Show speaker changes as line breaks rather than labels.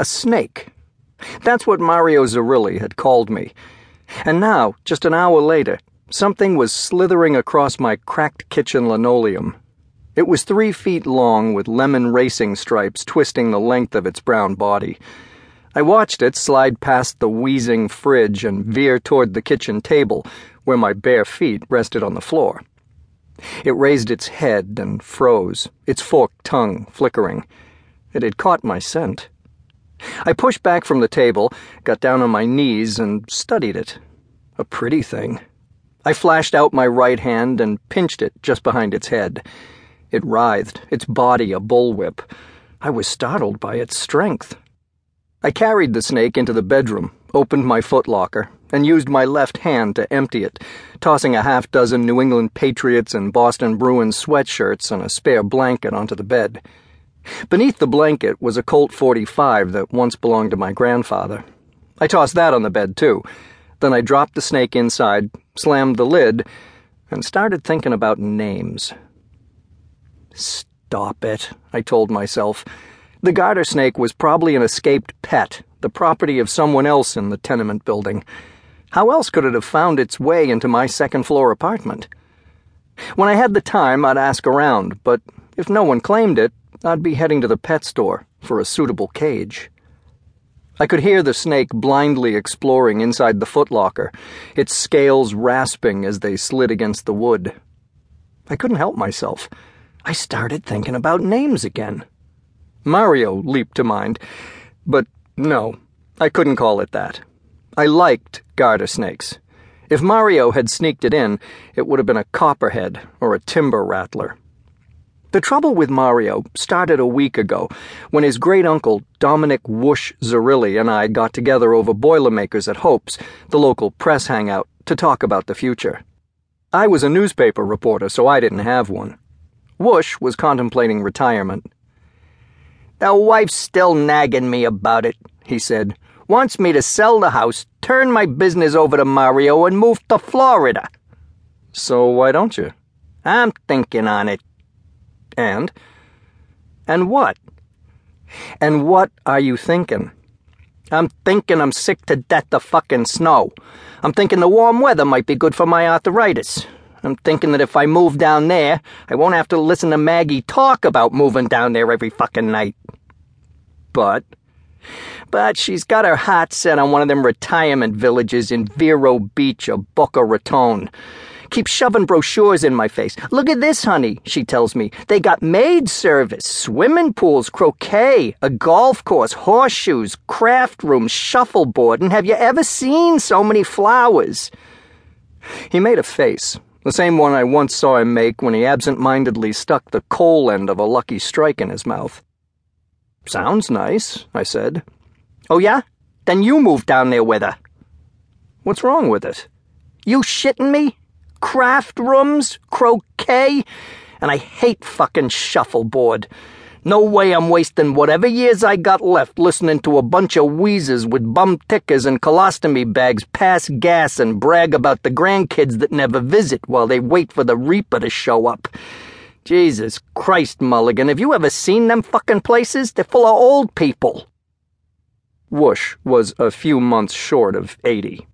A snake. That's what Mario Zerilli had called me. And now, just an hour later, something was slithering across my cracked kitchen linoleum. It was three feet long with lemon racing stripes twisting the length of its brown body. I watched it slide past the wheezing fridge and veer toward the kitchen table, where my bare feet rested on the floor. It raised its head and froze, its forked tongue flickering. It had caught my scent. I pushed back from the table, got down on my knees, and studied it. A pretty thing. I flashed out my right hand and pinched it just behind its head. It writhed, its body a bullwhip. I was startled by its strength. I carried the snake into the bedroom, opened my footlocker, and used my left hand to empty it, tossing a half dozen New England Patriots and Boston Bruins sweatshirts and a spare blanket onto the bed. Beneath the blanket was a Colt 45 that once belonged to my grandfather. I tossed that on the bed, too. Then I dropped the snake inside, slammed the lid, and started thinking about names. Stop it, I told myself. The garter snake was probably an escaped pet, the property of someone else in the tenement building. How else could it have found its way into my second floor apartment? When I had the time, I'd ask around, but if no one claimed it, I'd be heading to the pet store for a suitable cage. I could hear the snake blindly exploring inside the footlocker, its scales rasping as they slid against the wood. I couldn't help myself. I started thinking about names again. Mario leaped to mind, but no, I couldn't call it that. I liked garter snakes. If Mario had sneaked it in, it would have been a copperhead or a timber rattler. The trouble with Mario started a week ago when his great uncle, Dominic Whoosh Zerilli, and I got together over Boilermakers at Hope's, the local press hangout, to talk about the future. I was a newspaper reporter, so I didn't have one. Whoosh was contemplating retirement.
The wife's still nagging me about it, he said. Wants me to sell the house, turn my business over to Mario, and move to Florida.
So why don't you?
I'm thinking on it.
And? And what? And what are you thinking?
I'm thinking I'm sick to death of fucking snow. I'm thinking the warm weather might be good for my arthritis. I'm thinking that if I move down there, I won't have to listen to Maggie talk about moving down there every fucking night.
But.
But she's got her heart set on one of them retirement villages in Vero Beach or Boca Raton keeps shoving brochures in my face. Look at this, honey, she tells me. They got maid service, swimming pools, croquet, a golf course, horseshoes, craft rooms, shuffleboard, and have you ever seen so many flowers?
He made a face, the same one I once saw him make when he absent mindedly stuck the coal end of a lucky strike in his mouth. Sounds nice, I said.
Oh, yeah? Then you move down there with her.
What's wrong with it?
You shitting me? Craft rooms, croquet, and I hate fucking shuffleboard. No way I'm wasting whatever years I got left listening to a bunch of wheezers with bum tickers and colostomy bags pass gas and brag about the grandkids that never visit while they wait for the Reaper to show up. Jesus Christ, Mulligan, have you ever seen them fucking places? They're full of old people.
Whoosh was a few months short of eighty.